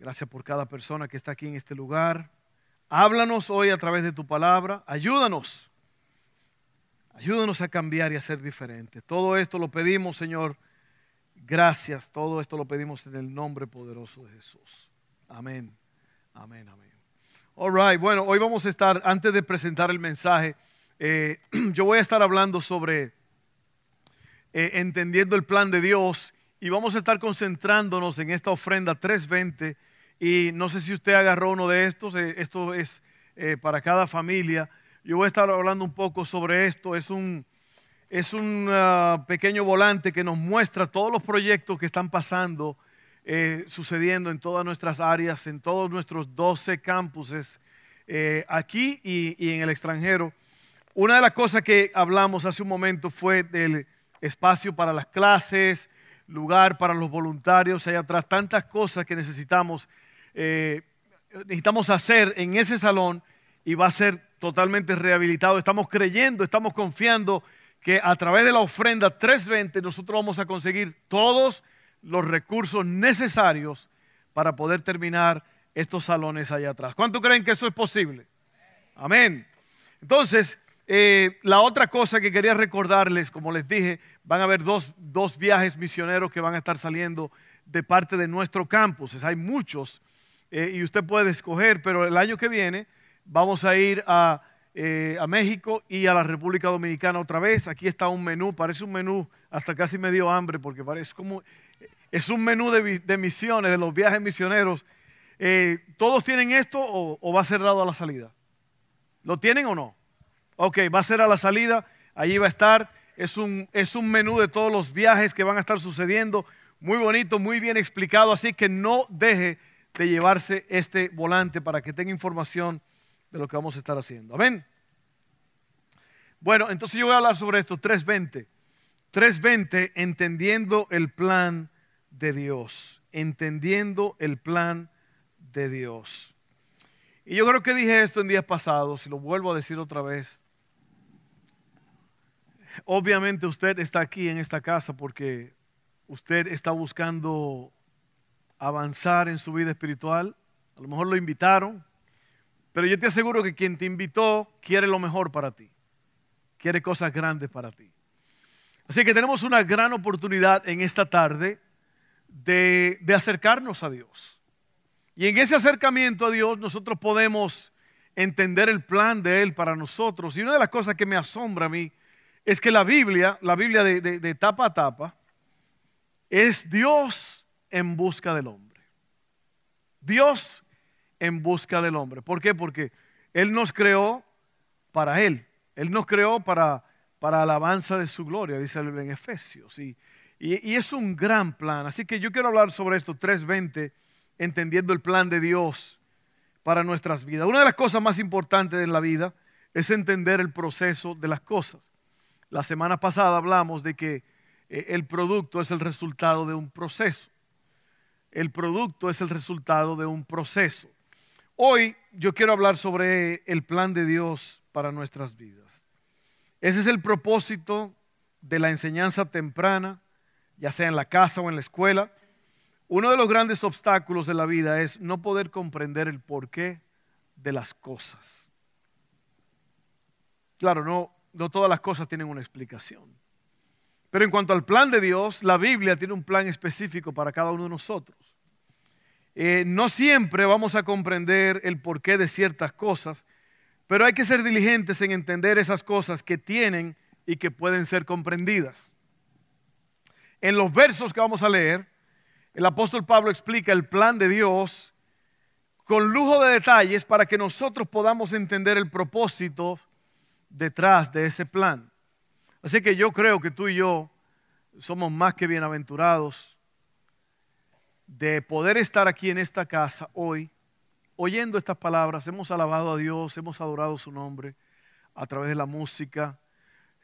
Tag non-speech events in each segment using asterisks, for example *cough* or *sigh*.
Gracias por cada persona que está aquí en este lugar. Háblanos hoy a través de tu palabra. Ayúdanos. Ayúdanos a cambiar y a ser diferentes. Todo esto lo pedimos, Señor. Gracias. Todo esto lo pedimos en el nombre poderoso de Jesús. Amén. Amén, amén. All right. Bueno, hoy vamos a estar, antes de presentar el mensaje, eh, *clears throat* yo voy a estar hablando sobre eh, entendiendo el plan de Dios y vamos a estar concentrándonos en esta ofrenda 320 y no sé si usted agarró uno de estos, eh, esto es eh, para cada familia. Yo voy a estar hablando un poco sobre esto. Es un, es un ah, pequeño volante que nos muestra todos los proyectos que están pasando, eh, sucediendo en todas nuestras áreas, en todos nuestros 12 campuses, aquí y, y en el extranjero. Una de las cosas que hablamos hace un momento fue del espacio para las clases, lugar para los voluntarios, hay atrás tantas cosas que necesitamos eh, necesitamos hacer en ese salón y va a ser totalmente rehabilitado. Estamos creyendo, estamos confiando que a través de la ofrenda 320 nosotros vamos a conseguir todos los recursos necesarios para poder terminar estos salones allá atrás. ¿Cuánto creen que eso es posible? Amén. Entonces, eh, la otra cosa que quería recordarles, como les dije, van a haber dos, dos viajes misioneros que van a estar saliendo de parte de nuestro campus. Hay muchos eh, y usted puede escoger, pero el año que viene vamos a ir a, eh, a, México y a la República Dominicana otra vez. Aquí está un menú, parece un menú, hasta casi me dio hambre porque parece como, es un menú de, misiones, de los viajes misioneros. Eh, ¿Todos tienen esto o, va a ser dado a la salida? ¿Lo tienen o no? Ok, va a ser a la salida, allí va a estar. Es un, es un menú de todos los viajes que van a estar sucediendo. Muy bonito, muy bien explicado, así que no deje de llevarse este volante para que tenga información de lo que vamos a estar haciendo. Amén. Bueno, entonces yo voy a hablar sobre esto, 320. 320, entendiendo el plan de Dios. Entendiendo el plan de Dios. Y yo creo que dije esto en días pasados, y lo vuelvo a decir otra vez. Obviamente usted está aquí en esta casa porque usted está buscando avanzar en su vida espiritual. A lo mejor lo invitaron, pero yo te aseguro que quien te invitó quiere lo mejor para ti, quiere cosas grandes para ti. Así que tenemos una gran oportunidad en esta tarde de, de acercarnos a Dios. Y en ese acercamiento a Dios nosotros podemos entender el plan de Él para nosotros. Y una de las cosas que me asombra a mí es que la Biblia, la Biblia de, de tapa a tapa, es Dios en busca del hombre. Dios en busca del hombre. ¿Por qué? Porque Él nos creó para Él. Él nos creó para, para alabanza de su gloria, dice en Efesios. Y, y, es un gran plan. Así que yo quiero hablar sobre esto 3.20, entendiendo el plan de Dios para nuestras vidas. Una de las cosas más importantes en la vida es entender el proceso de las cosas. La semana pasada hablamos de que eh, el producto es el resultado de un proceso el producto es el resultado de un proceso. Hoy yo quiero hablar sobre el plan de Dios para nuestras vidas. Ese es el propósito de la enseñanza temprana, ya sea en la casa o en la escuela. Uno de los grandes obstáculos de la vida es no poder comprender el porqué de las cosas. Claro, no, no todas las cosas tienen una explicación. Pero en cuanto al plan de Dios, la Biblia tiene un plan específico para cada uno de nosotros. Eh, no siempre vamos a comprender el porqué de ciertas cosas, pero hay que ser diligentes en entender esas cosas que tienen y que pueden ser comprendidas. En los versos que vamos a leer, el apóstol Pablo explica el plan de Dios con lujo de detalles para que nosotros podamos entender el propósito detrás de ese plan. Así que yo creo que tú y yo somos más que bienaventurados de poder estar aquí en esta casa hoy oyendo estas palabras, hemos alabado a Dios, hemos adorado su nombre a través de la música.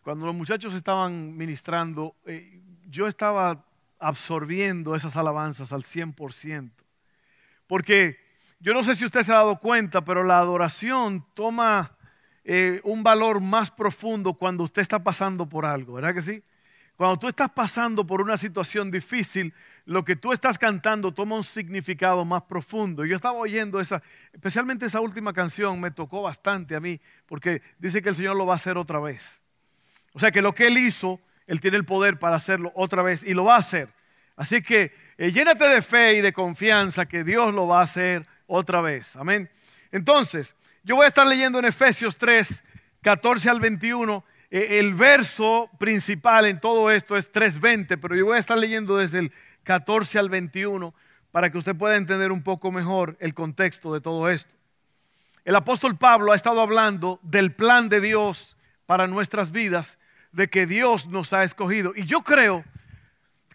Cuando los muchachos estaban ministrando, eh, yo estaba absorbiendo esas alabanzas al 100%. Porque yo no sé si usted se ha dado cuenta, pero la adoración toma eh, un valor más profundo cuando usted está pasando por algo, ¿verdad que sí? Cuando tú estás pasando por una situación difícil, lo que tú estás cantando toma un significado más profundo. Yo estaba oyendo esa, especialmente esa última canción, me tocó bastante a mí, porque dice que el Señor lo va a hacer otra vez. O sea que lo que Él hizo, Él tiene el poder para hacerlo otra vez y lo va a hacer. Así que eh, llénate de fe y de confianza que Dios lo va a hacer otra vez. Amén. Entonces, yo voy a estar leyendo en Efesios 3, 14 al 21 eh, el verso principal en todo esto es 3.20, pero yo voy a estar leyendo desde el 14 al 21 para que usted pueda entender un poco mejor el contexto de todo esto. El apóstol Pablo ha estado hablando del plan de Dios para nuestras vidas, de que Dios nos ha escogido. Y yo creo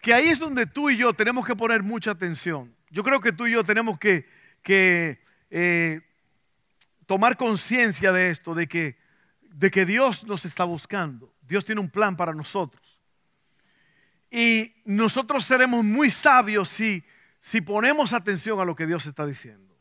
que ahí es donde tú y yo tenemos que poner mucha atención. Yo creo que tú y yo tenemos que, eh, tomar conciencia de esto, de que de que Dios nos está buscando. Dios tiene un plan para nosotros. Y nosotros seremos muy sabios si, si ponemos atención a lo que Dios está diciendo.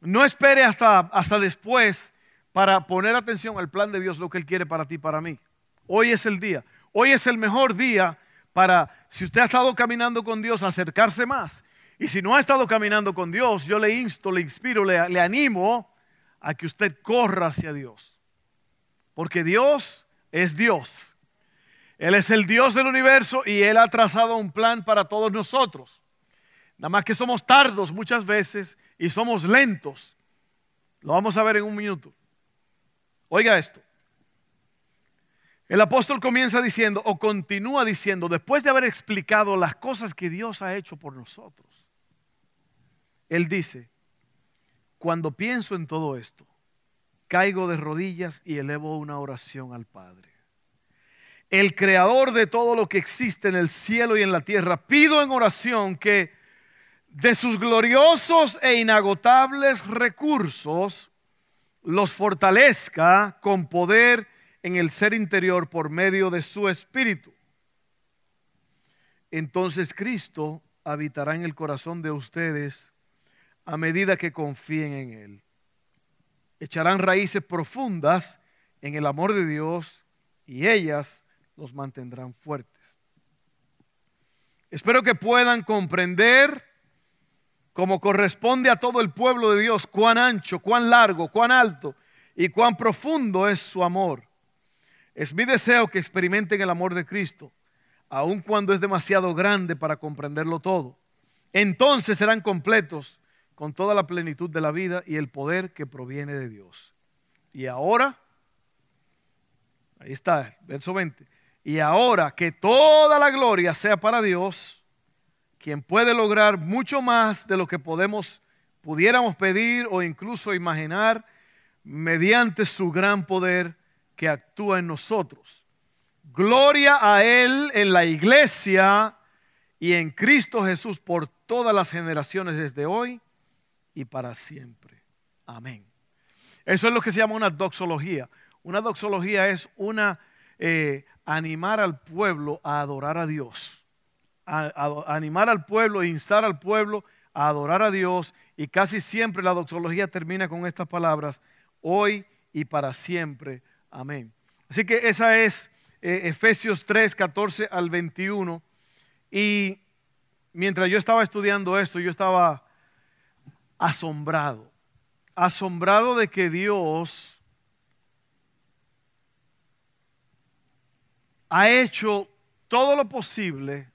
No espere hasta, hasta después para poner atención al plan de Dios, lo que Él quiere para ti para mí. Hoy es el día. Hoy es el mejor día para, si usted ha estado caminando con Dios, acercarse más. Y si no ha estado caminando con Dios, yo le insto, le inspiro, le, le animo a que usted corra hacia Dios. Porque Dios es Dios. Él es el Dios del universo y Él ha trazado un plan para todos nosotros. Nada más que somos tardos muchas veces y somos lentos. Lo vamos a ver en un minuto. Oiga esto. El apóstol comienza diciendo o continúa diciendo, después de haber explicado las cosas que Dios ha hecho por nosotros, Él dice, cuando pienso en todo esto, caigo de rodillas y elevo una oración al Padre. El creador de todo lo que existe en el cielo y en la tierra, pido en oración que de sus gloriosos e inagotables recursos los fortalezca con poder en el ser interior por medio de su espíritu. Entonces Cristo habitará en el corazón de ustedes a medida que confíen en Él echarán raíces profundas en el amor de Dios y ellas los mantendrán fuertes. Espero que puedan comprender como corresponde a todo el pueblo de Dios cuán ancho, cuán largo, cuán alto y cuán profundo es su amor. Es mi deseo que experimenten el amor de Cristo, aun cuando es demasiado grande para comprenderlo todo. Entonces serán completos con toda la plenitud de la vida y el poder que proviene de Dios. Y ahora, ahí está, verso 20, y ahora que toda la gloria sea para Dios, quien puede lograr mucho más de lo que podemos, pudiéramos pedir o incluso imaginar, mediante su gran poder que actúa en nosotros. Gloria a Él en la iglesia y en Cristo Jesús por todas las generaciones desde hoy y para siempre. Amén. Eso es lo que se llama una doxología. Una doxología es una eh, animar al pueblo a adorar a Dios. animar al pueblo, e instar al pueblo a adorar a Dios. Y casi siempre la doxología termina con estas palabras, hoy y para siempre. Amén. Así que esa es eh, Efesios 3, 14 al 21. Y mientras yo estaba estudiando esto, yo estaba asombrado, asombrado de que Dios ha hecho todo lo posible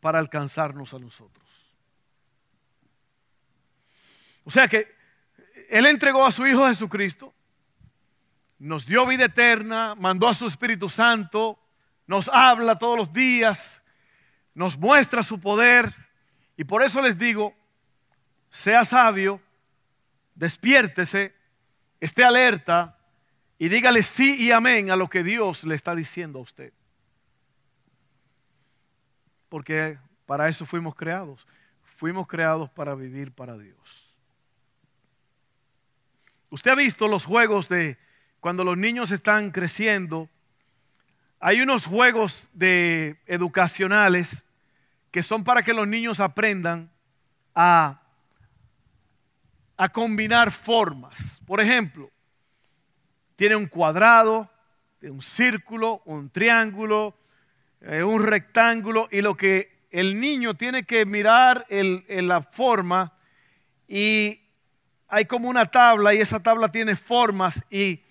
para alcanzarnos a nosotros. O sea que Él entregó a su Hijo Jesucristo, nos dio vida eterna, mandó a su Espíritu Santo, nos habla todos los días, nos muestra su poder. Y por eso les digo, sea sabio, despiértese, esté alerta y dígale sí y amén a lo que Dios le está diciendo a usted. Porque para eso fuimos creados. Fuimos creados para vivir para Dios. Usted ha visto los juegos de cuando los niños están creciendo. Hay unos juegos de educacionales que son para que los niños aprendan a, a combinar formas. Por ejemplo, tiene un cuadrado, un círculo, un triángulo, eh, un rectángulo y lo que el niño tiene que mirar en la forma y hay como una tabla y esa tabla tiene formas y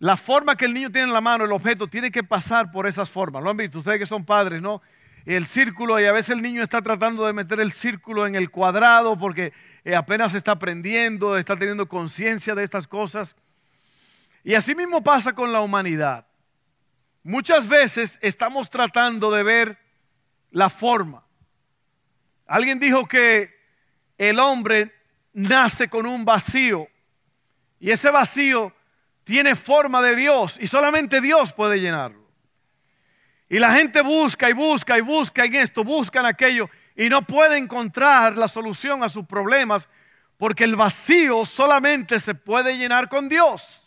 la forma que el niño tiene en la mano, el objeto, tiene que pasar por esas formas. ¿Lo han visto? Ustedes que son padres, ¿no? El círculo y a veces el niño está tratando de meter el círculo en el cuadrado porque eh, apenas está aprendiendo, está teniendo conciencia de estas cosas. Y así mismo pasa con la humanidad. Muchas veces estamos tratando de ver la forma. Alguien dijo que el hombre nace con un vacío y ese vacío tiene forma de Dios y solamente Dios puede llenarlo. Y la gente busca y busca y busca en esto, busca en aquello y no puede encontrar la solución a sus problemas porque el vacío solamente se puede llenar con Dios.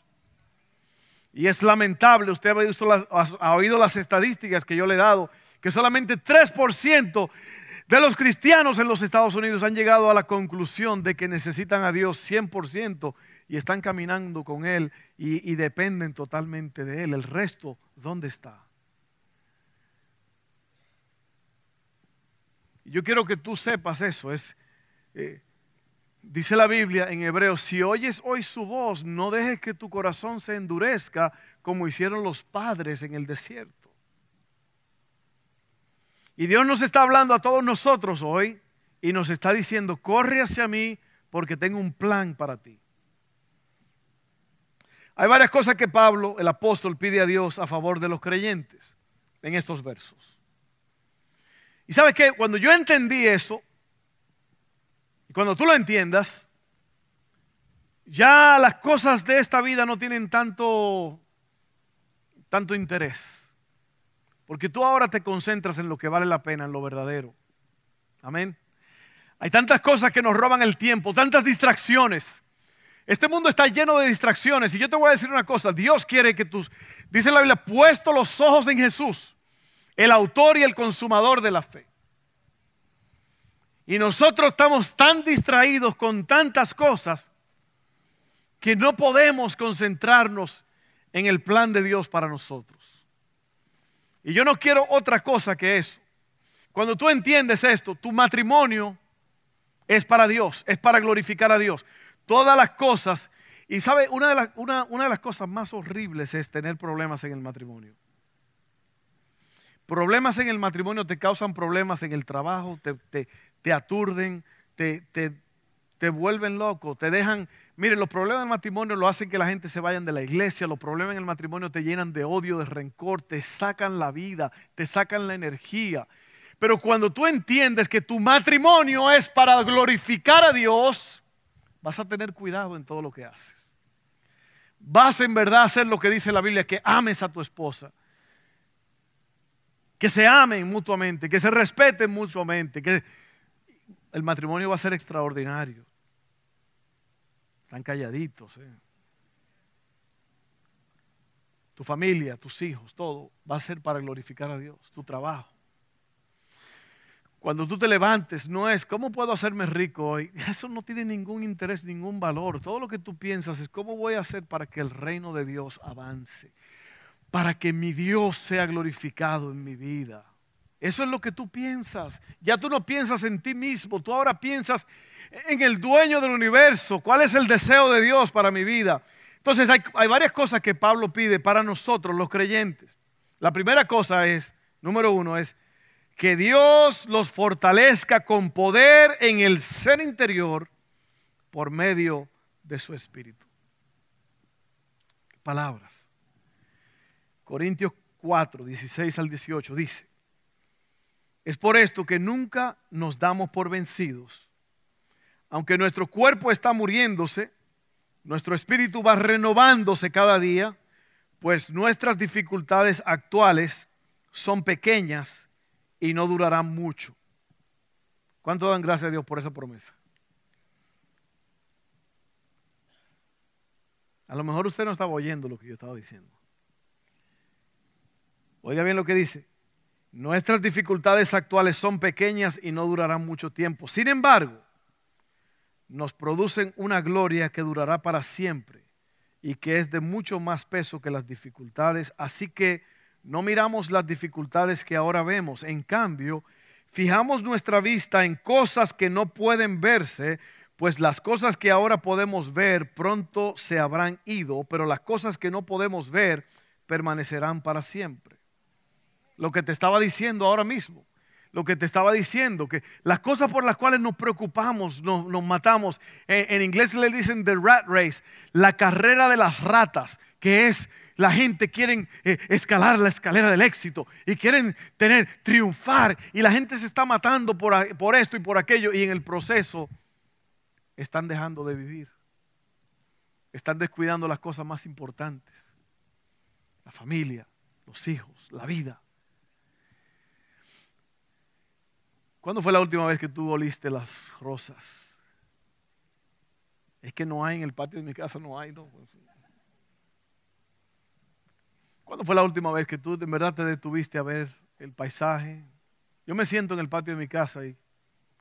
Y es lamentable, usted ha, oído las estadísticas que yo le he dado, que solamente 3% de los cristianos en los Estados Unidos han llegado a la conclusión de que necesitan a Dios 100% y están caminando con Él y, dependen totalmente de Él. El resto, ¿dónde está? Yo quiero que tú sepas eso. Es, eh, dice la Biblia en Hebreo, si oyes hoy su voz, no dejes que tu corazón se endurezca como hicieron los padres en el desierto. Y Dios nos está hablando a todos nosotros hoy y nos está diciendo, corre hacia mí porque tengo un plan para ti. Hay varias cosas que Pablo, el apóstol, pide a Dios a favor de los creyentes en estos versos. Y sabes que cuando yo entendí eso, y cuando tú lo entiendas, ya las cosas de esta vida no tienen tanto, tanto interés. Porque tú ahora te concentras en lo que vale la pena, en lo verdadero. Amén. Hay tantas cosas que nos roban el tiempo, tantas distracciones. Este mundo está lleno de distracciones. Y yo te voy a decir una cosa, Dios quiere que tus, dice la Biblia, puesto los ojos en Jesús, el autor y el consumador de la fe. Y nosotros estamos tan distraídos con tantas cosas que no podemos concentrarnos en el plan de Dios para nosotros. Y yo no quiero otra cosa que eso. Cuando tú entiendes esto, tu matrimonio es para Dios, es para glorificar a Dios. Todas las cosas, y sabe, una de, las, una, de las cosas más horribles es tener problemas en el matrimonio. Problemas en el matrimonio te causan problemas en el trabajo, te, te, aturden, te, te vuelven loco, te dejan Mire, los problemas del matrimonio lo hacen que la gente se vayan de la iglesia, los problemas en el matrimonio te llenan de odio, de rencor, te sacan la vida, te sacan la energía. Pero cuando tú entiendes que tu matrimonio es para glorificar a Dios, vas a tener cuidado en todo lo que haces. Vas en verdad a hacer lo que dice la Biblia, que ames a tu esposa. Que se amen mutuamente, que se respeten mutuamente, que el matrimonio va a ser extraordinario. Están calladitos. ¿eh? Tu familia, tus hijos, todo va a ser para glorificar a Dios, tu trabajo. Cuando tú te levantes, no es cómo puedo hacerme rico hoy. *laughs* Eso no tiene ningún interés, ningún valor. Todo lo que tú piensas es cómo voy a hacer para que el reino de Dios avance, para que mi Dios sea glorificado en mi vida. Eso es lo que tú piensas. Ya tú no piensas en ti mismo, tú ahora piensas en el dueño del universo. ¿Cuál es el deseo de Dios para mi vida? Entonces hay, varias cosas que Pablo pide para nosotros, los creyentes. La primera cosa es, número uno, es que Dios los fortalezca con poder en el ser interior por medio de su espíritu. Palabras. Corintios 4, 16 al 18 dice, es por esto que nunca nos damos por vencidos aunque nuestro cuerpo está muriéndose, nuestro espíritu va renovándose cada día, pues nuestras dificultades actuales son pequeñas y no durarán mucho. ¿Cuánto dan gracias a Dios por esa promesa? A lo mejor usted no estaba oyendo lo que yo estaba diciendo. Oiga bien lo que dice. Nuestras dificultades actuales son pequeñas y no durarán mucho tiempo. Sin embargo, nos producen una gloria que durará para siempre y que es de mucho más peso que las dificultades. Así que no miramos las dificultades que ahora vemos. En cambio, fijamos nuestra vista en cosas que no pueden verse, pues las cosas que ahora podemos ver pronto se habrán ido, pero las cosas que no podemos ver permanecerán para siempre. Lo que te estaba diciendo ahora mismo, lo que te estaba diciendo, que las cosas por las cuales nos preocupamos, nos, matamos, en, inglés le dicen the rat race, la carrera de las ratas, que es la gente quiere eh, escalar la escalera del éxito y quieren tener, triunfar y la gente se está matando por, por esto y por aquello y en el proceso están dejando de vivir. Están descuidando las cosas más importantes. La familia, los hijos, la vida. ¿Cuándo fue la última vez que tú oliste las rosas? Es que no hay en el patio de mi casa, no hay. No. ¿Cuándo fue la última vez que tú de verdad te detuviste a ver el paisaje? Yo me siento en el patio de mi casa y,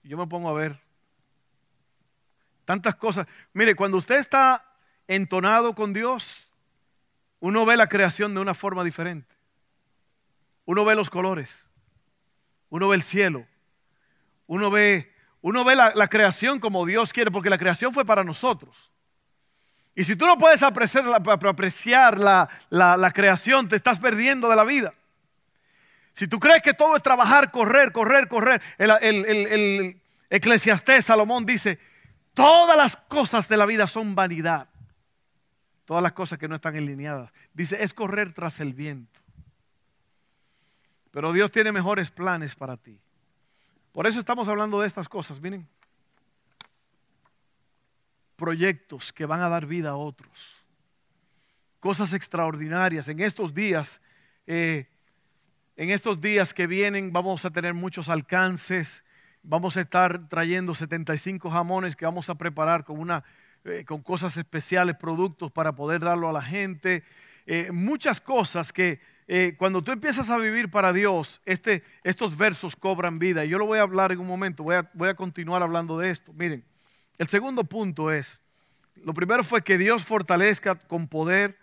yo me pongo a ver tantas cosas. Mire, cuando usted está entonado con Dios, uno ve la creación de una forma diferente. Uno ve los colores, uno ve el cielo, uno ve, uno ve la, creación como Dios quiere, porque la creación fue para nosotros. Y si tú no puedes apreciar, la, la, creación, te estás perdiendo de la vida. Si tú crees que todo es trabajar, correr, correr, correr, el, el, el, Eclesiastés Salomón dice, todas las cosas de la vida son vanidad. Todas las cosas que no están alineadas. Dice, es correr tras el viento. Pero Dios tiene mejores planes para ti. Por eso estamos hablando de estas cosas. Miren, proyectos que van a dar vida a otros. Cosas extraordinarias. En estos días, eh, en estos días que vienen vamos a tener muchos alcances. Vamos a estar trayendo 75 jamones que vamos a preparar con, una, eh, con cosas especiales, productos para poder darlo a la gente. Eh, muchas cosas que cuando tú empiezas a vivir para Dios, este, estos versos cobran vida. Y yo lo voy a hablar en un momento, voy a, voy a continuar hablando de esto. Miren, el segundo punto es, lo primero fue que Dios fortalezca con poder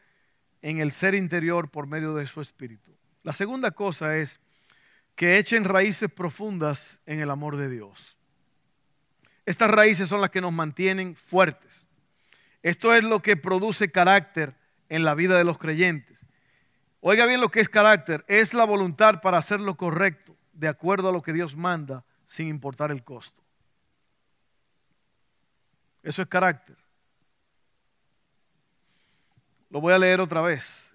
en el ser interior por medio de su espíritu. La segunda cosa es que echen raíces profundas en el amor de Dios. Estas raíces son las que nos mantienen fuertes. Esto es lo que produce carácter en la vida de los creyentes. Oiga bien lo que es carácter. Es la voluntad para hacer lo correcto, de acuerdo a lo que Dios manda, sin importar el costo. Eso es carácter. Lo voy a leer otra vez.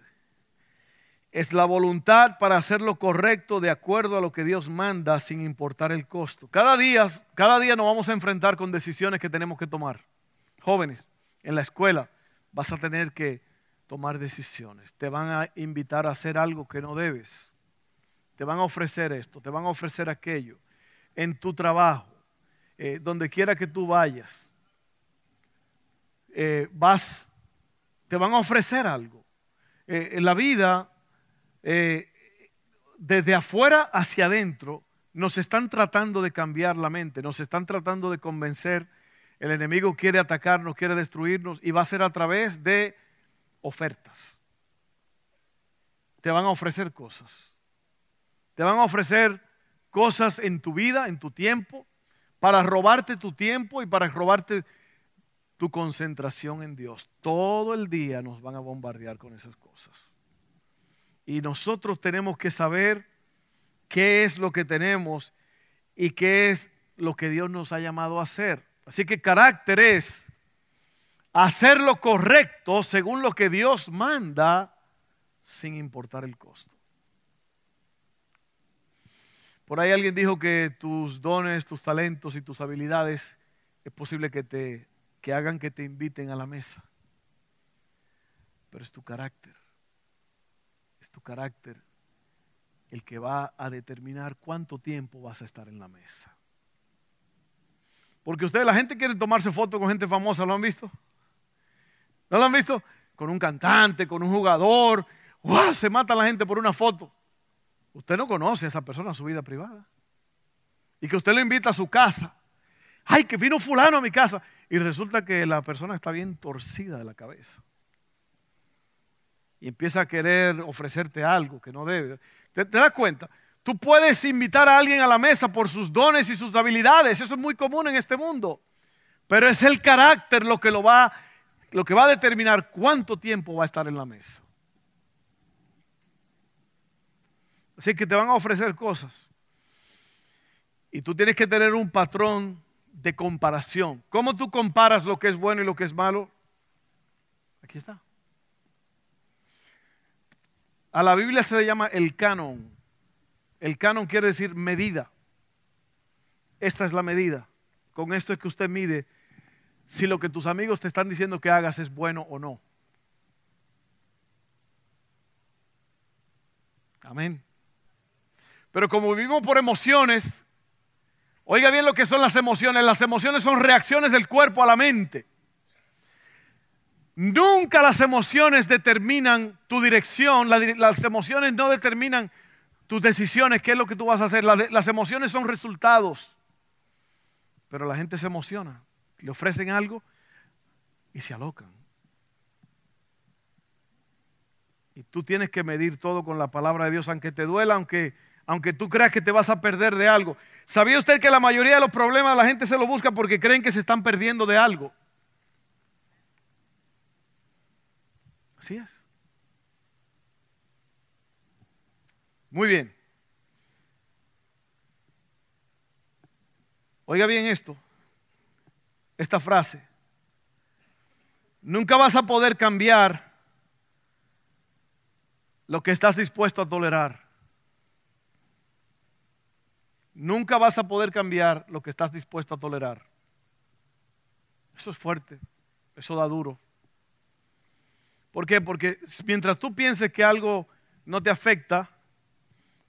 Es la voluntad para hacer lo correcto de acuerdo a lo que Dios manda sin importar el costo. Cada día, cada día nos vamos a enfrentar con decisiones que tenemos que tomar. Jóvenes, en la escuela vas a tener que tomar decisiones. Te van a invitar a hacer algo que no debes. Te van a ofrecer esto, te van a ofrecer aquello. En tu trabajo, eh, donde quiera que tú vayas, eh, vas, te van a ofrecer algo. Eh, en la vida, eh, desde afuera hacia adentro, nos están tratando de cambiar la mente, nos están tratando de convencer. El enemigo quiere atacarnos, quiere destruirnos y va a ser a través de ofertas. Te van a ofrecer cosas. Te van a ofrecer cosas en tu vida, en tu tiempo, para robarte tu tiempo y para robarte tu concentración en Dios. Todo el día nos van a bombardear con esas cosas. Y nosotros tenemos que saber qué es lo que tenemos y qué es lo que Dios nos ha llamado a hacer. Así que carácter es hacer lo correcto según lo que Dios manda sin importar el costo. Por ahí alguien dijo que tus dones, tus talentos y tus habilidades es posible que te que hagan que te inviten a la mesa. Pero es tu carácter, es tu carácter el que va a determinar cuánto tiempo vas a estar en la mesa. Porque ustedes, la gente quiere tomarse fotos con gente famosa, ¿lo han visto? ¿No lo han visto? con un cantante, con un jugador. ¡Wow! Se mata la gente por una foto. Usted no conoce a esa persona, su vida privada. Y que usted lo invita a su casa. ¡Ay, que vino fulano a mi casa! Y resulta que la persona está bien torcida de la cabeza. Y empieza a querer ofrecerte algo que no debe. ¿Te, te das cuenta? Tú puedes invitar a alguien a la mesa por sus dones y sus habilidades. Eso es muy común en este mundo. Pero es el carácter lo que, lo va, lo que va a determinar cuánto tiempo va a estar en la mesa. Así que te van a ofrecer cosas. Y tú tienes que tener un patrón de comparación. ¿Cómo tú comparas lo que es bueno y lo que es malo? Aquí está. A la Biblia se le llama el canon. El canon quiere decir medida. Esta es la medida. Con esto es que usted mide si lo que tus amigos te están diciendo que hagas es bueno o no. Amén. Pero como vivimos por emociones, oiga bien lo que son las emociones. Las emociones son reacciones del cuerpo a la mente. Nunca las emociones determinan tu dirección, las emociones no determinan tus decisiones, qué es lo que tú vas a hacer. Las, emociones son resultados. Pero la gente se emociona le ofrecen algo y se alocan. Y tú tienes que medir todo con la palabra de Dios, aunque te duela, aunque, aunque tú creas que te vas a perder de algo. ¿Sabía usted que la mayoría de los problemas la gente se lo busca porque creen que se están perdiendo de algo? Así es. Muy bien. Oiga bien esto esta frase. Nunca vas a poder cambiar lo que estás dispuesto a tolerar. Nunca vas a poder cambiar lo que estás dispuesto a tolerar. Eso es fuerte, eso da duro. ¿Por qué? Porque mientras tú pienses que algo no te afecta,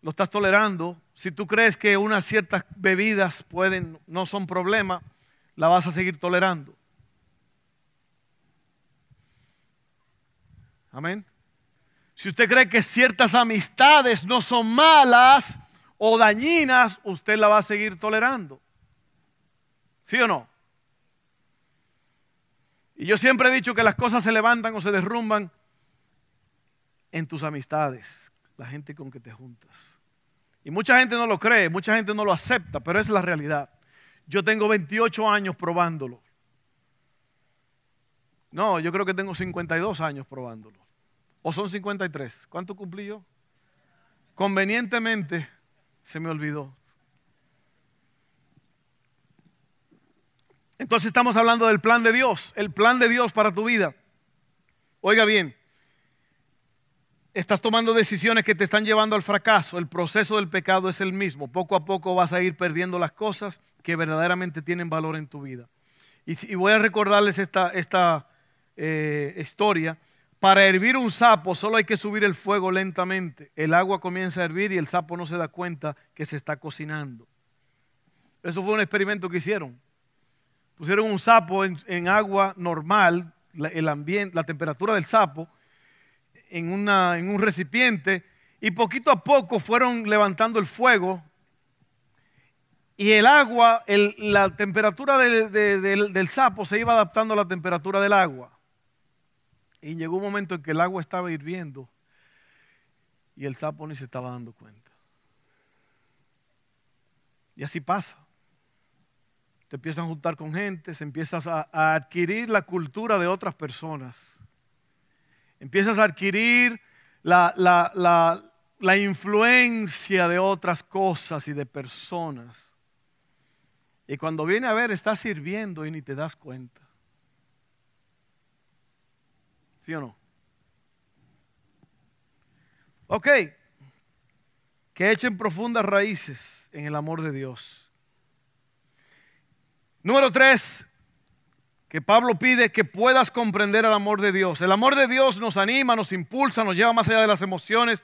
lo estás tolerando. Si tú crees que unas ciertas bebidas pueden, no son problema, la vas a seguir tolerando. Amén. Si usted cree que ciertas amistades no son malas o dañinas, usted la va a seguir tolerando. ¿Sí o no? Y yo siempre he dicho que las cosas se levantan o se derrumban en tus amistades, la gente con que te juntas. Y mucha gente no lo cree, mucha gente no lo acepta, pero es la realidad. Yo tengo 28 años probándolo. No, yo creo que tengo 52 años probándolo. ¿O son 53? ¿Cuánto cumplí yo? Convenientemente se me olvidó. Entonces estamos hablando del plan de Dios, el plan de Dios para tu vida. Oiga bien, estás tomando decisiones que te están llevando al fracaso. El proceso del pecado es el mismo. Poco a poco vas a ir perdiendo las cosas que verdaderamente tienen valor en tu vida. Y, voy a recordarles esta, esta eh, historia. Para hervir un sapo solo hay que subir el fuego lentamente. El agua comienza a hervir y el sapo no se da cuenta que se está cocinando. Eso fue un experimento que hicieron. Pusieron un sapo en, agua normal, el ambiente, la temperatura del sapo, en, una, en un recipiente y poquito a poco fueron levantando el fuego y el agua, la temperatura del sapo se iba adaptando a la temperatura del agua. Y llegó un momento en que el agua estaba hirviendo y el sapo ni se estaba dando cuenta. Y así pasa. Te empiezas a juntar con gente, se empiezas a adquirir la cultura de otras personas. Empiezas a adquirir la, la, influencia de otras cosas y de personas. Y cuando viene a ver, estás sirviendo y ni te das cuenta. ¿Sí o no? Ok. Que echen profundas raíces en el amor de Dios. Número tres, que Pablo pide que puedas comprender el amor de Dios. El amor de Dios nos anima, nos impulsa, nos lleva más allá de las emociones.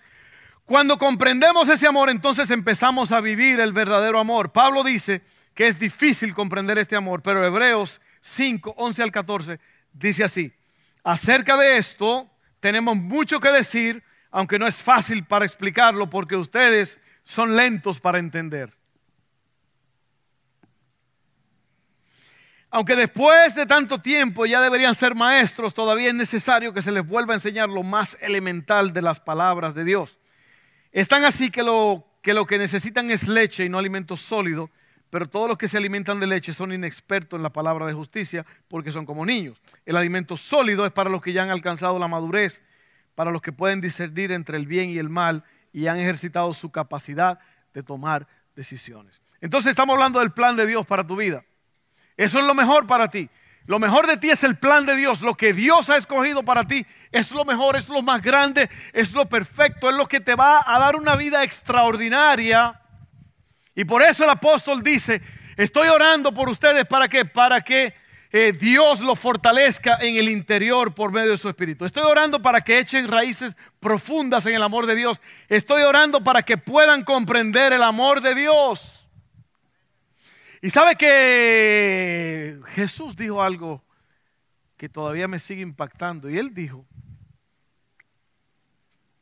Cuando comprendemos ese amor, entonces empezamos a vivir el verdadero amor. Pablo dice que es difícil comprender este amor, pero Hebreos 5, 11 al 14 dice así. acerca de esto tenemos mucho que decir, aunque no es fácil para explicarlo porque ustedes son lentos para entender. Aunque después de tanto tiempo ya deberían ser maestros, todavía es necesario que se les vuelva a enseñar lo más elemental de las palabras de Dios. Es tan así que lo que, lo que necesitan es leche y no alimento sólido, pero todos los que se alimentan de leche son inexpertos en la palabra de justicia porque son como niños. El alimento sólido es para los que ya han alcanzado la madurez, para los que pueden discernir entre el bien y el mal y han ejercitado su capacidad de tomar decisiones. Entonces estamos hablando del plan de Dios para tu vida. Eso es lo mejor para ti. Lo mejor de ti es el plan de Dios. Lo que Dios ha escogido para ti es lo mejor, es lo más grande, es lo perfecto, es lo que te va a dar una vida extraordinaria. Y por eso el apóstol dice, estoy orando por ustedes para que, para que eh, Dios los fortalezca en el interior por medio de su espíritu. Estoy orando para que echen raíces profundas en el amor de Dios. Estoy orando para que puedan comprender el amor de Dios. Y sabe que Jesús dijo algo que todavía me sigue impactando. Y él dijo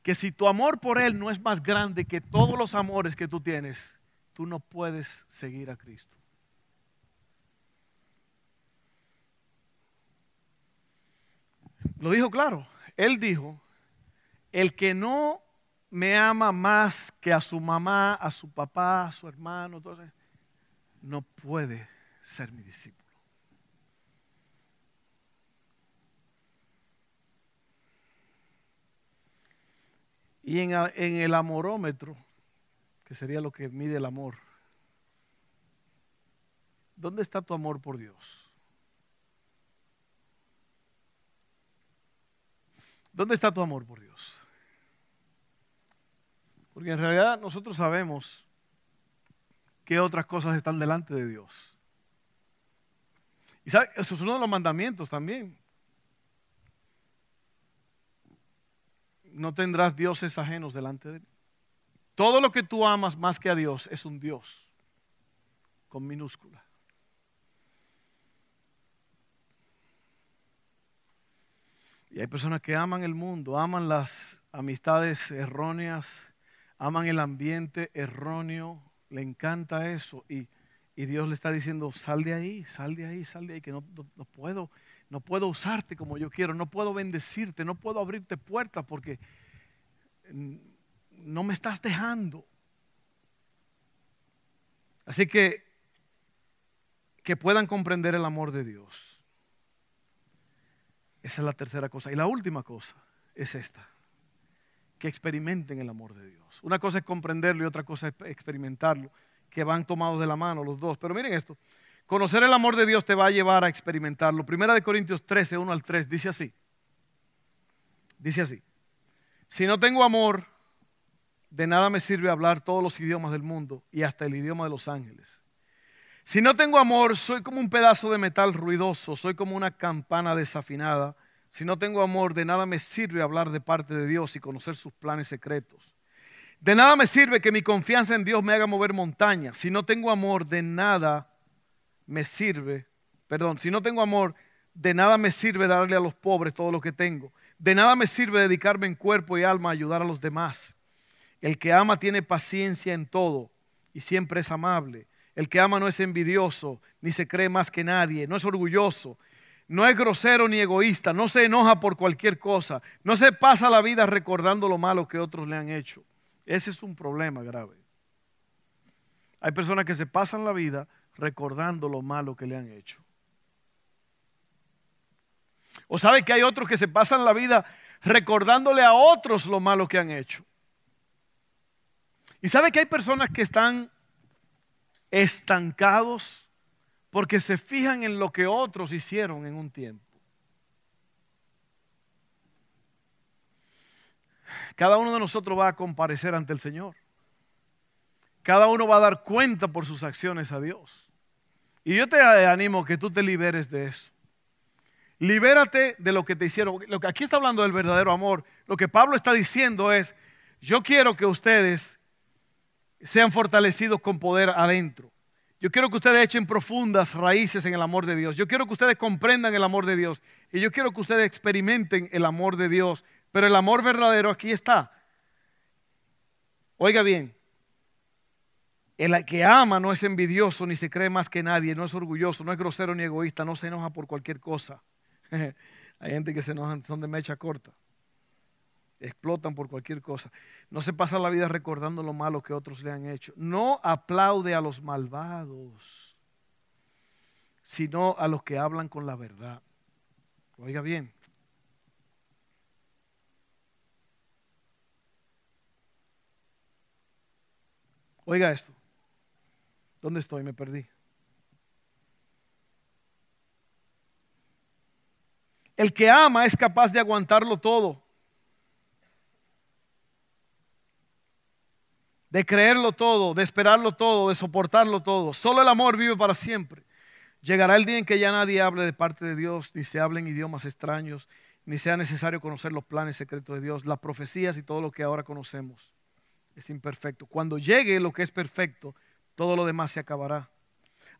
que si tu amor por Él no es más grande que todos los amores que tú tienes, tú no puedes seguir a Cristo. Lo dijo claro. Él dijo, el que no me ama más que a su mamá, a su papá, a su hermano, entonces no puede ser mi discípulo. Y en, el amorómetro, que sería lo que mide el amor, ¿dónde está tu amor por Dios? ¿Dónde está tu amor por Dios? Porque en realidad nosotros sabemos qué otras cosas están delante de Dios. Y sabe, eso es uno de los mandamientos también. No tendrás dioses ajenos delante de él. Todo lo que tú amas más que a Dios es un Dios, con minúscula. Y hay personas que aman el mundo, aman las amistades erróneas, aman el ambiente erróneo, le encanta eso y, Dios le está diciendo, sal de ahí, sal de ahí, sal de ahí, que no, puedo, no puedo usarte como yo quiero, no puedo bendecirte, no puedo abrirte puertas porque no me estás dejando. Así que que puedan comprender el amor de Dios. Esa es la tercera cosa. Y la última cosa es esta que experimenten el amor de Dios. Una cosa es comprenderlo y otra cosa es experimentarlo, que van tomados de la mano los dos. Pero miren esto, conocer el amor de Dios te va a llevar a experimentarlo. Primera de Corintios 13, 1 al 3, dice así. Dice así, si no tengo amor, de nada me sirve hablar todos los idiomas del mundo y hasta el idioma de los ángeles. Si no tengo amor, soy como un pedazo de metal ruidoso, soy como una campana desafinada. Si no tengo amor, de nada me sirve hablar de parte de Dios y conocer sus planes secretos. De nada me sirve que mi confianza en Dios me haga mover montañas. Si no tengo amor, de nada me sirve, perdón, si no tengo amor, de nada me sirve darle a los pobres todo lo que tengo. De nada me sirve dedicarme en cuerpo y alma a ayudar a los demás. El que ama tiene paciencia en todo y siempre es amable. El que ama no es envidioso, ni se cree más que nadie, no es orgulloso, no es grosero ni egoísta, no se enoja por cualquier cosa, no se pasa la vida recordando lo malo que otros le han hecho. Ese es un problema grave. Hay personas que se pasan la vida recordando lo malo que le han hecho. O sabe que hay otros que se pasan la vida recordándole a otros lo malo que han hecho. Y sabe que hay personas que están estancados porque se fijan en lo que otros hicieron en un tiempo. Cada uno de nosotros va a comparecer ante el Señor. Cada uno va a dar cuenta por sus acciones a Dios. Y yo te animo que tú te liberes de eso. Libérate de lo que te hicieron. Lo que aquí está hablando del verdadero amor. Lo que Pablo está diciendo es, yo quiero que ustedes sean fortalecidos con poder adentro. Yo quiero que ustedes echen profundas raíces en el amor de Dios. Yo quiero que ustedes comprendan el amor de Dios. Y yo quiero que ustedes experimenten el amor de Dios. Pero el amor verdadero aquí está. Oiga bien, el que ama no es envidioso ni se cree más que nadie, no es orgulloso, no es grosero ni egoísta, no se enoja por cualquier cosa. *laughs* Hay gente que se enoja, son de mecha corta. Explotan por cualquier cosa. No se pasa la vida recordando lo malo que otros le han hecho. No aplaude a los malvados, sino a los que hablan con la verdad. Oiga bien. Oiga esto. ¿Dónde estoy? Me perdí. El que ama es capaz de aguantarlo todo, de creerlo todo, de esperarlo todo, de soportarlo todo. Solo el amor vive para siempre. Llegará el día en que ya nadie hable de parte de Dios, ni se hablen idiomas extraños, ni sea necesario conocer los planes secretos de Dios, las profecías y todo lo que ahora conocemos. Es imperfecto. Cuando llegue lo que es perfecto, todo lo demás se acabará.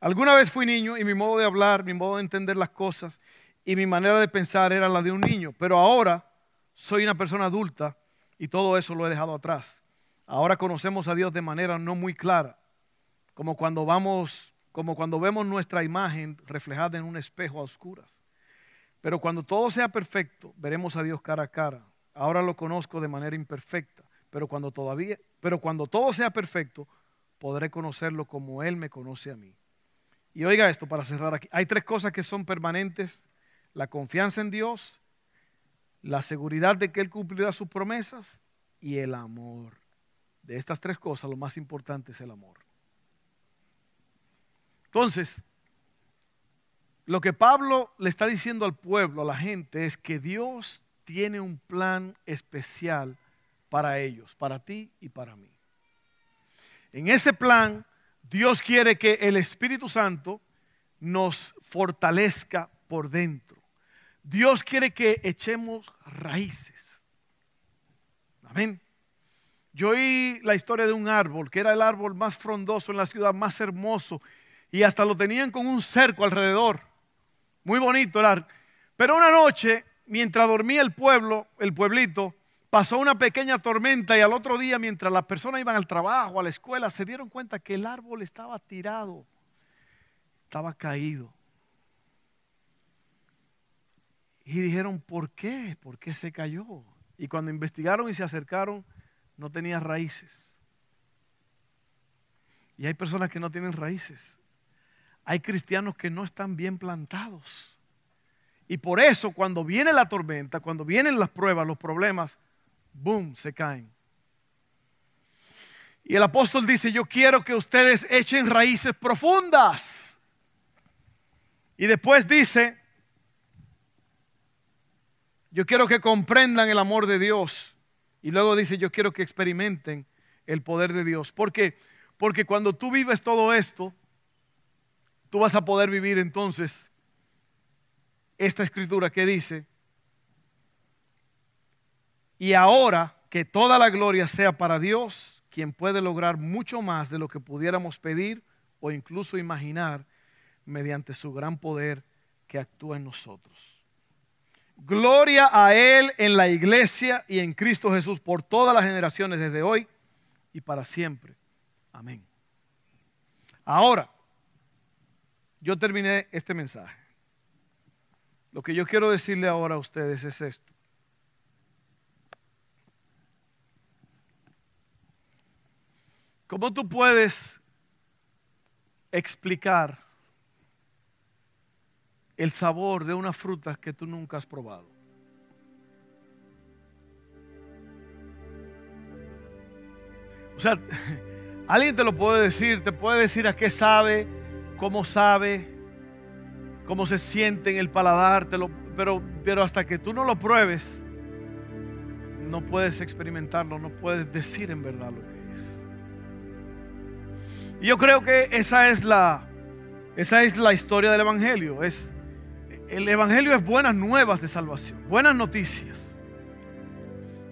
Alguna vez fui niño y mi modo de hablar, mi modo de entender las cosas y mi manera de pensar era la de un niño, pero ahora soy una persona adulta y todo eso lo he dejado atrás. Ahora conocemos a Dios de manera no muy clara, como cuando vamos, como cuando vemos nuestra imagen reflejada en un espejo a oscuras. Pero cuando todo sea perfecto, veremos a Dios cara a cara. Ahora lo conozco de manera imperfecta, pero cuando todavía, pero cuando todo sea perfecto, podré conocerlo como Él me conoce a mí. Y oiga esto para cerrar aquí. Hay tres cosas que son permanentes la confianza en Dios, la seguridad de que Él cumplirá sus promesas y el amor. De estas tres cosas, lo más importante es el amor. Entonces, lo que Pablo le está diciendo al pueblo, a la gente, es que Dios tiene un plan especial para ellos, para ti y para mí. En ese plan, Dios quiere que el Espíritu Santo nos fortalezca por dentro. Dios quiere que echemos raíces. Amén. Yo oí la historia de un árbol, que era el árbol más frondoso en la ciudad, más hermoso, y hasta lo tenían con un cerco alrededor. Muy bonito el árbol. Pero una noche, mientras dormía el pueblo, el pueblito, pasó una pequeña tormenta y al otro día, mientras las personas iban al trabajo, a la escuela, se dieron cuenta que el árbol estaba tirado, estaba caído. Y dijeron, ¿por qué? ¿Por qué se cayó? Y cuando investigaron y se acercaron, no tenía raíces. Y hay personas que no tienen raíces. Hay cristianos que no están bien plantados. Y por eso cuando viene la tormenta, cuando vienen las pruebas, los problemas, boom, se caen. Y el apóstol dice, yo quiero que ustedes echen raíces profundas. Y después dice, yo quiero que comprendan el amor de Dios. Y luego dice, yo quiero que experimenten el poder de Dios. ¿Por qué? Porque cuando tú vives todo esto, tú vas a poder vivir entonces esta escritura que dice, y ahora que toda la gloria sea para Dios, quien puede lograr mucho más de lo que pudiéramos pedir o incluso imaginar mediante su gran poder que actúa en nosotros. Gloria a Él en la iglesia y en Cristo Jesús por todas las generaciones desde hoy y para siempre. Amén. Ahora, yo terminé este mensaje. Lo que yo quiero decirle ahora a ustedes es esto. ¿Cómo tú puedes explicar el sabor de una fruta que tú nunca has probado. O sea, *laughs* alguien te lo puede decir, te puede decir a qué sabe, cómo sabe, cómo se siente en el paladar, pero, pero hasta que tú no lo pruebes, no puedes experimentarlo, no puedes decir en verdad lo que es. Y yo creo que esa es la, esa es la historia del Evangelio. Es el Evangelio es buenas nuevas de salvación, buenas noticias.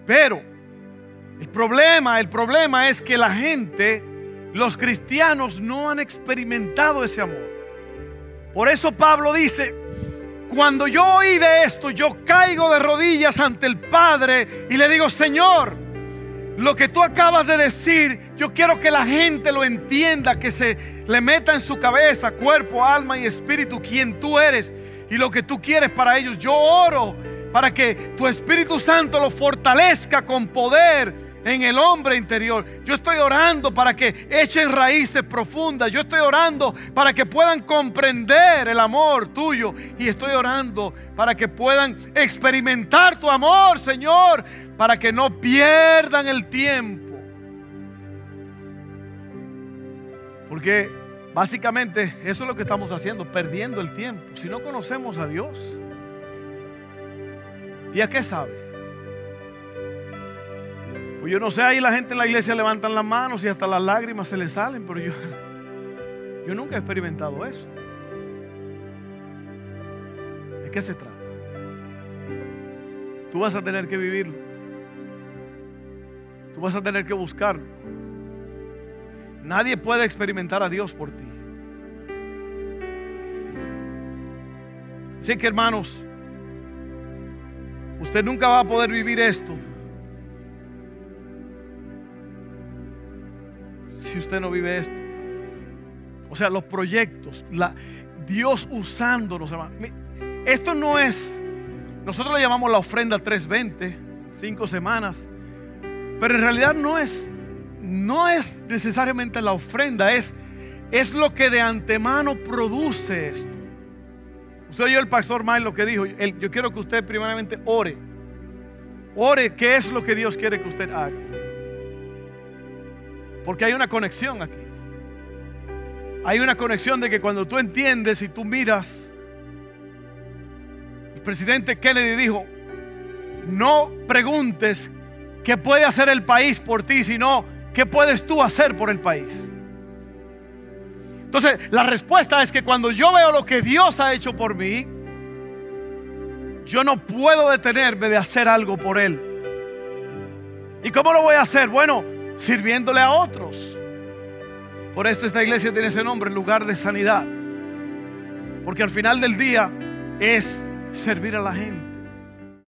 Pero el problema, el problema es que la gente Los cristianos no han experimentado ese amor. Por eso Pablo dice, cuando yo oí de esto, yo caigo de rodillas ante el Padre y le digo, Señor, lo que tú acabas de decir, yo quiero que la gente lo entienda, que se le meta en su cabeza, cuerpo, alma y espíritu, quien tú eres y lo que tú quieres para ellos. Yo oro para que tu Espíritu Santo lo fortalezca con poder en el hombre interior. Yo estoy orando para que echen raíces profundas. Yo estoy orando para que puedan comprender el amor tuyo. Y estoy orando para que puedan experimentar tu amor, Señor. Para que no pierdan el tiempo. Porque básicamente eso es lo que estamos haciendo, perdiendo el tiempo. Si no conocemos a Dios. ¿Y a qué sabe? Pues yo no sé, ahí la gente en la iglesia levantan las manos y hasta las lágrimas se les salen, pero yo, *laughs* yo nunca he experimentado eso. ¿De qué se trata? Tú vas a tener que vivirlo. Tú vas a tener que buscarlo. Nadie puede experimentar a Dios por ti. Así que hermanos, usted nunca va a poder vivir esto si usted no vive esto. O sea, los proyectos, la, Dios usándonos, hermano. Esto no es, nosotros le llamamos la ofrenda 320, cinco semanas, pero en realidad no es, no es necesariamente la ofrenda, es, es lo que de antemano produce esto. Usted oyó el pastor Mike lo que dijo, yo quiero que usted primeramente ore. Ore qué es lo que Dios quiere que usted haga. Porque hay una conexión aquí. Hay una conexión de que cuando tú entiendes y tú miras, el presidente Kennedy dijo, no preguntes qué puede hacer el país por ti, sino qué puedes tú hacer por el país. Entonces, la respuesta es que cuando yo veo lo que Dios ha hecho por mí, yo no puedo detenerme de hacer algo por Él. ¿Y cómo lo voy a hacer? Bueno, sirviéndole a otros. Por esto esta iglesia tiene ese nombre, lugar de sanidad. Porque al final del día es servir a la gente.